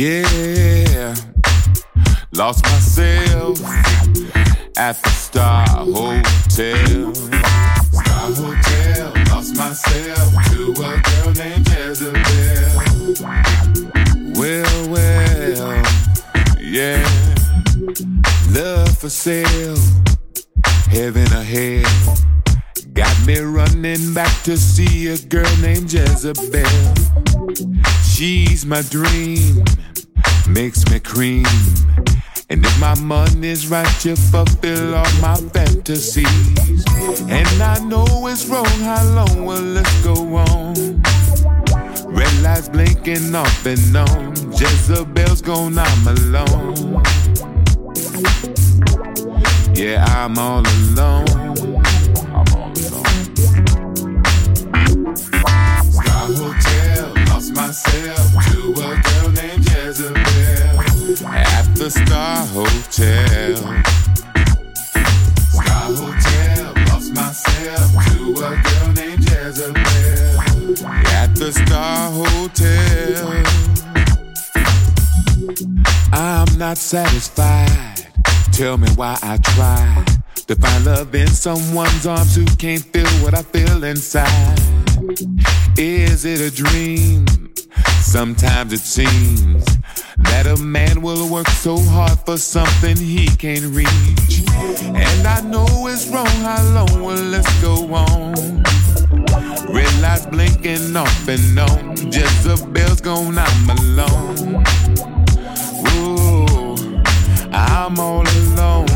Yeah, lost myself at the Star Hotel. Star Hotel, lost myself to a girl named Jezebel. Well, well, yeah, love for sale, heaven or hell. Got me running back to see a girl named Jezebel. She's my dream, makes me cream. And if my money's right, you fulfill all my fantasies. And I know it's wrong, how long will this go on? Red lights blinking off and on. Jezebel's gone, I'm alone. Yeah, I'm all alone. Myself to a girl named Jezebel at the Star Hotel. Star Hotel, lost myself to a girl named Jezebel at the Star Hotel. I'm not satisfied. Tell me why I try to find love in someone's arms who can't feel what I feel inside. Is it a dream? Sometimes it seems that a man will work so hard for something he can't reach. And I know it's wrong, how long will this go on? Red lights blinking off and on. Jezebel's gone, I'm alone. Ooh, I'm all alone.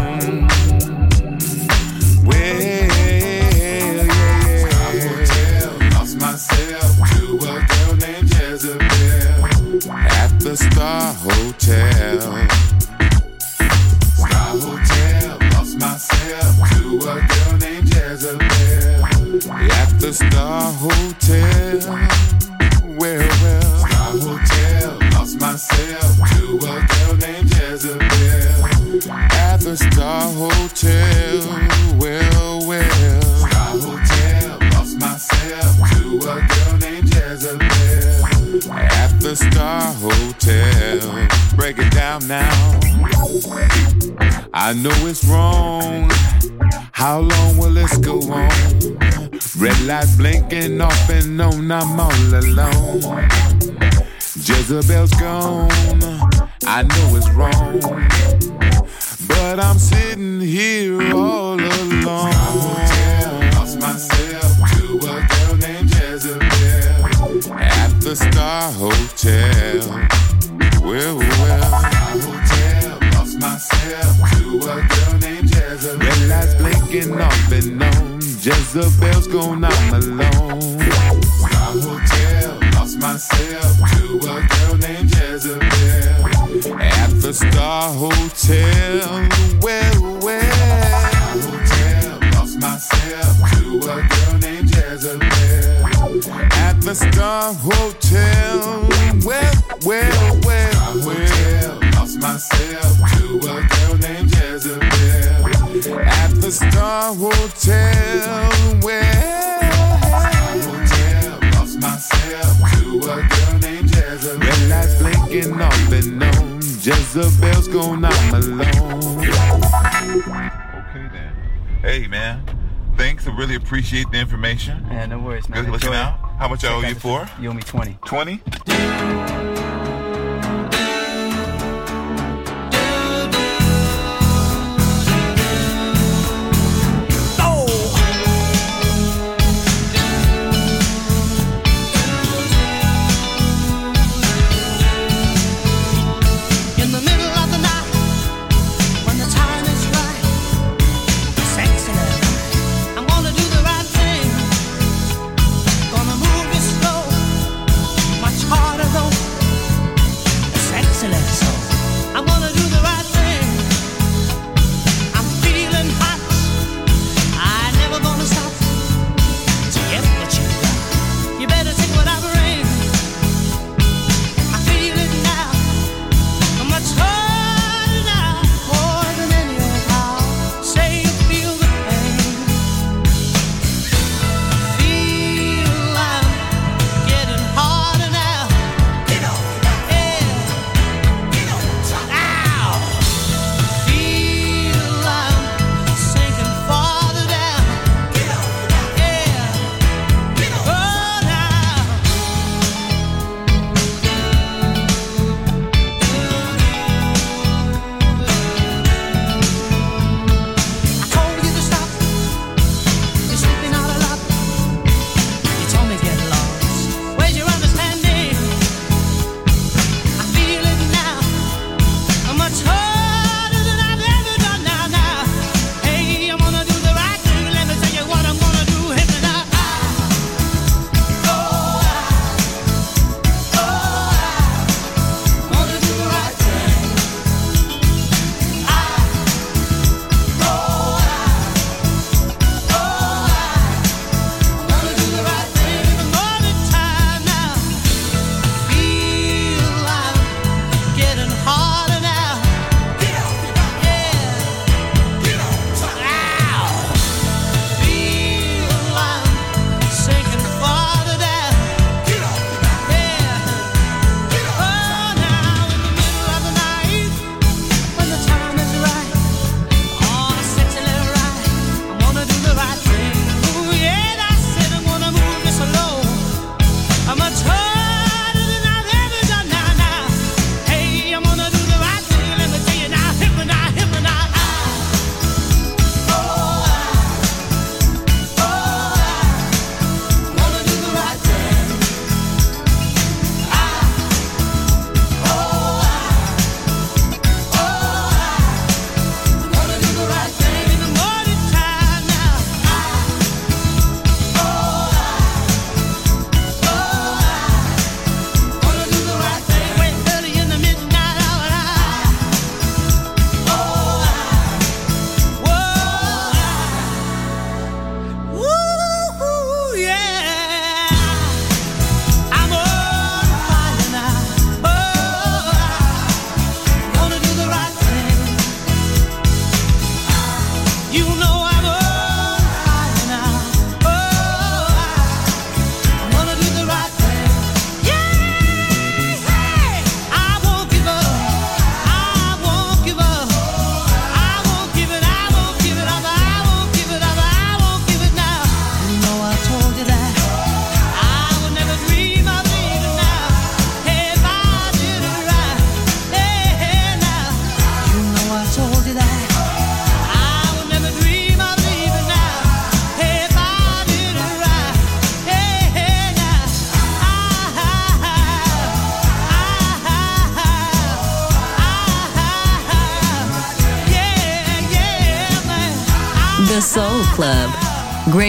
The Star Hotel. Star Hotel, lost myself to a girl named Jezebel at the Star Hotel. Well, well, Star Hotel, lost myself to a girl named Jezebel at the Star Hotel. Well, Star Hotel. Break it down now. I know it's wrong. How long will this go on? Red lights blinking off and on, I'm all alone. Jezebel's gone, I know it's wrong. But I'm sitting here all alone. Star Hotel. Well, well, Star Hotel. Lost myself to a girl named Jezebel. Red lights blinking off and on. Jezebel's gone, I'm alone. Star Hotel. Lost myself to a girl named Jezebel at the Star Hotel. Well. The Star Hotel. Well, well, well, well. Lost myself to a girl named Jezebel at the Star Hotel. Well. Lost myself to a girl named Jezebel. Red lights blinking off and on. Jezebel's gone, I'm alone. Okay then. Hey man, thanks. I really appreciate the information. Yeah, no worries, man. Good looking out. How much I owe you for? You owe me 20. 20?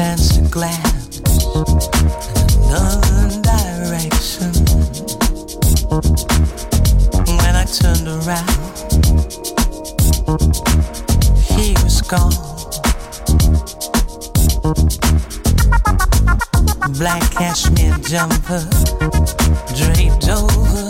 chance to glance in another direction. When I turned around, he was gone. Black cashmere jumper draped over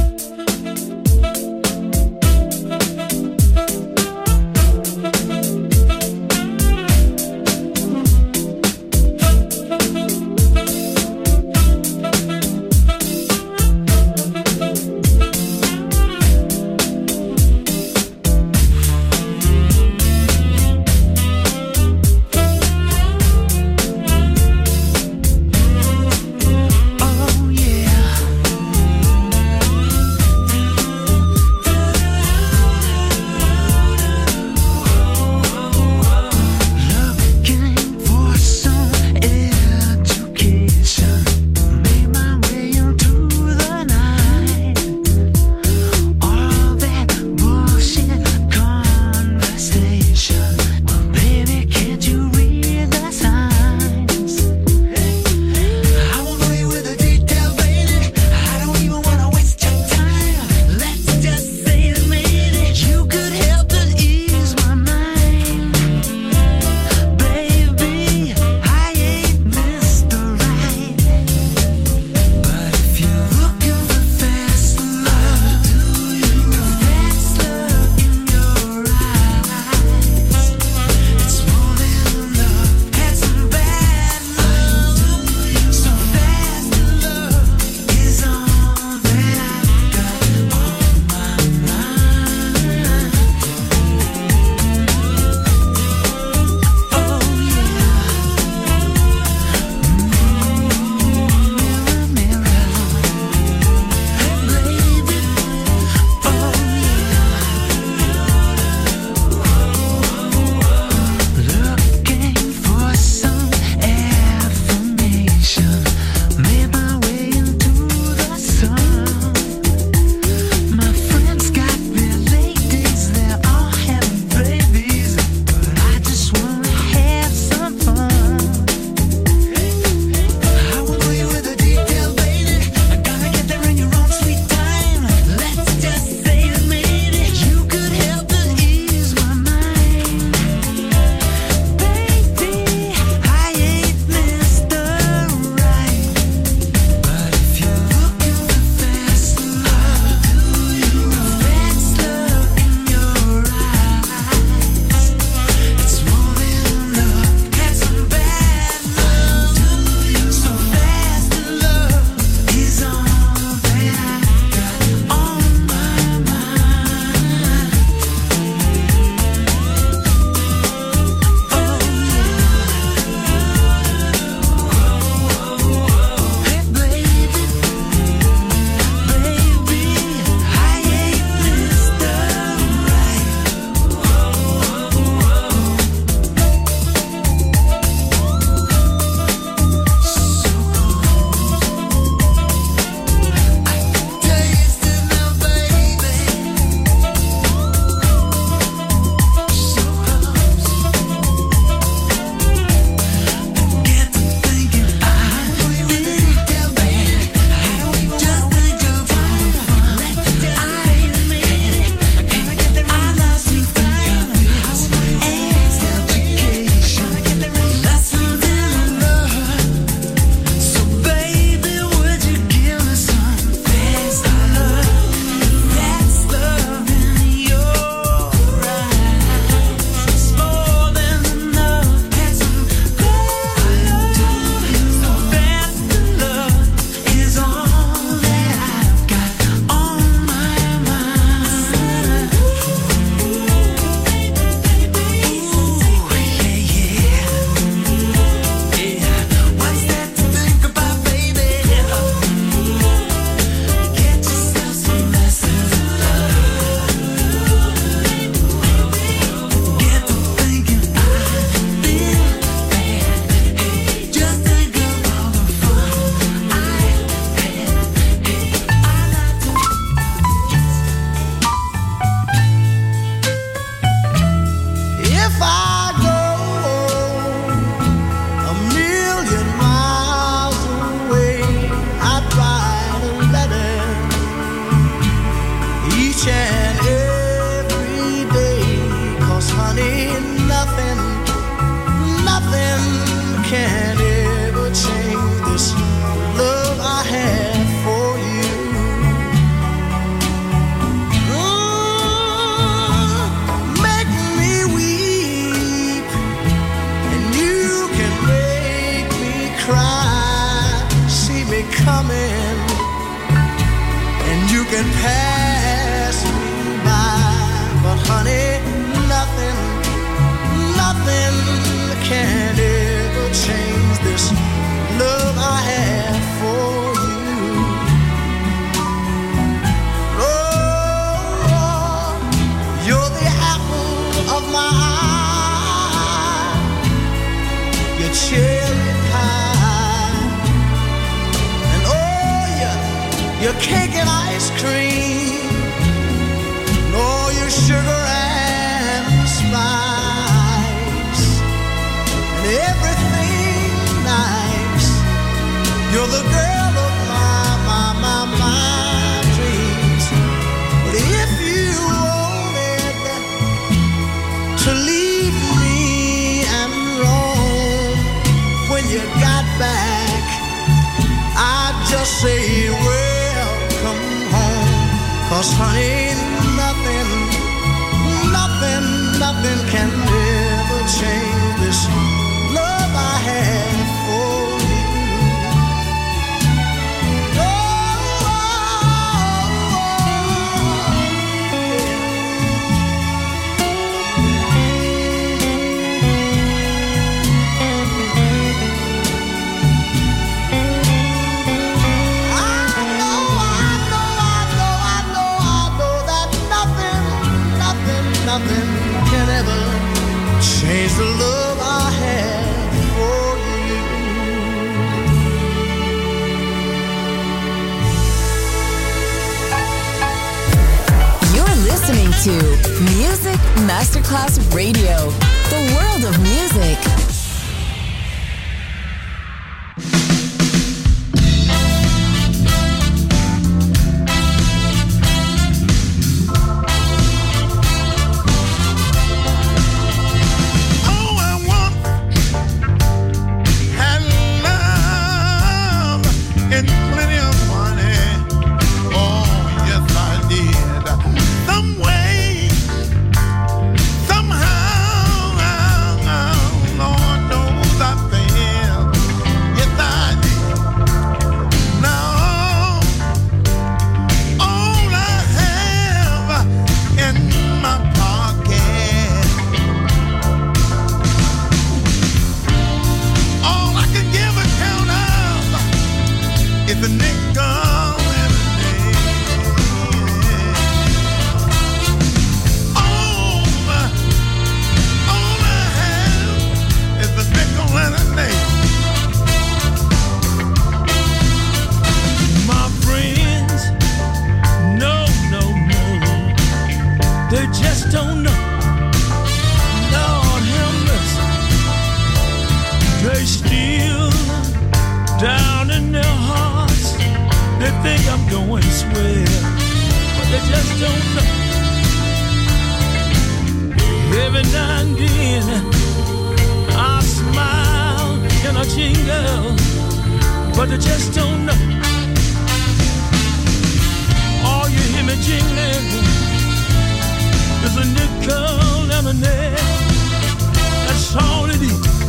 nothing can ever change the love I have for you. You're listening to Music Masterclass Radio, the world of music. Think I'm going swell, but they just don't know. Every now and then, I smile and I jingle, but they just don't know. All you hear me jingling is a nickel and a lemonade. That's all it is.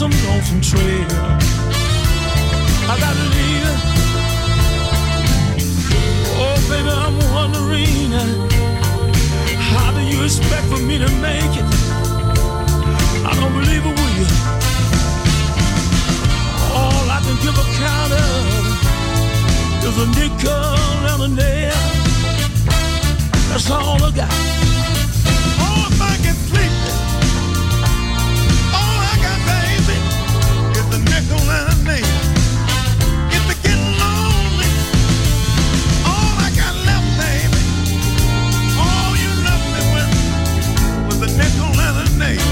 lonesome, lonesome trail. I gotta leave. Oh, baby, I'm wondering how do you expect for me to make it? I don't believe it, will? All I can give a count of is a nickel and a nail. That's all I got. name.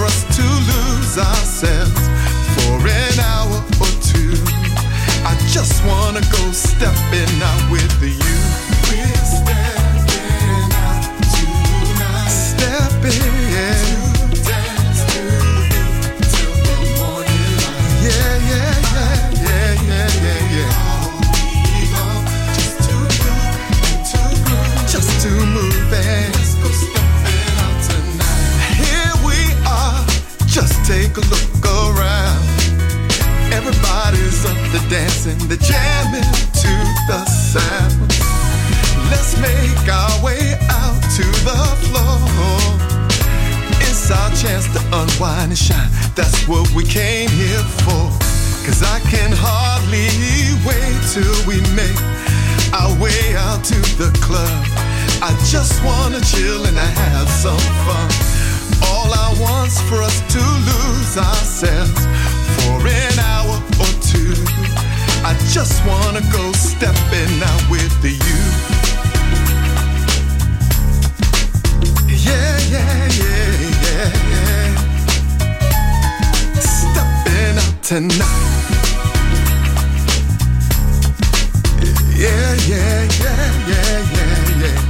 Us to lose ourselves for an hour or two. I just wanna go stepping out with you. We're stepping out tonight. Stepping. Dancing, the jamming to the sound. Let's make our way out to the floor. It's our chance to unwind and shine. That's what we came here for. Cause I can hardly wait till we make our way out to the club. I just wanna chill and have some fun. All I want's for us to lose ourselves for an just wanna go stepping out with you. Yeah, yeah, yeah, yeah, yeah. Stepping out tonight. Yeah, yeah, yeah, yeah, yeah, yeah.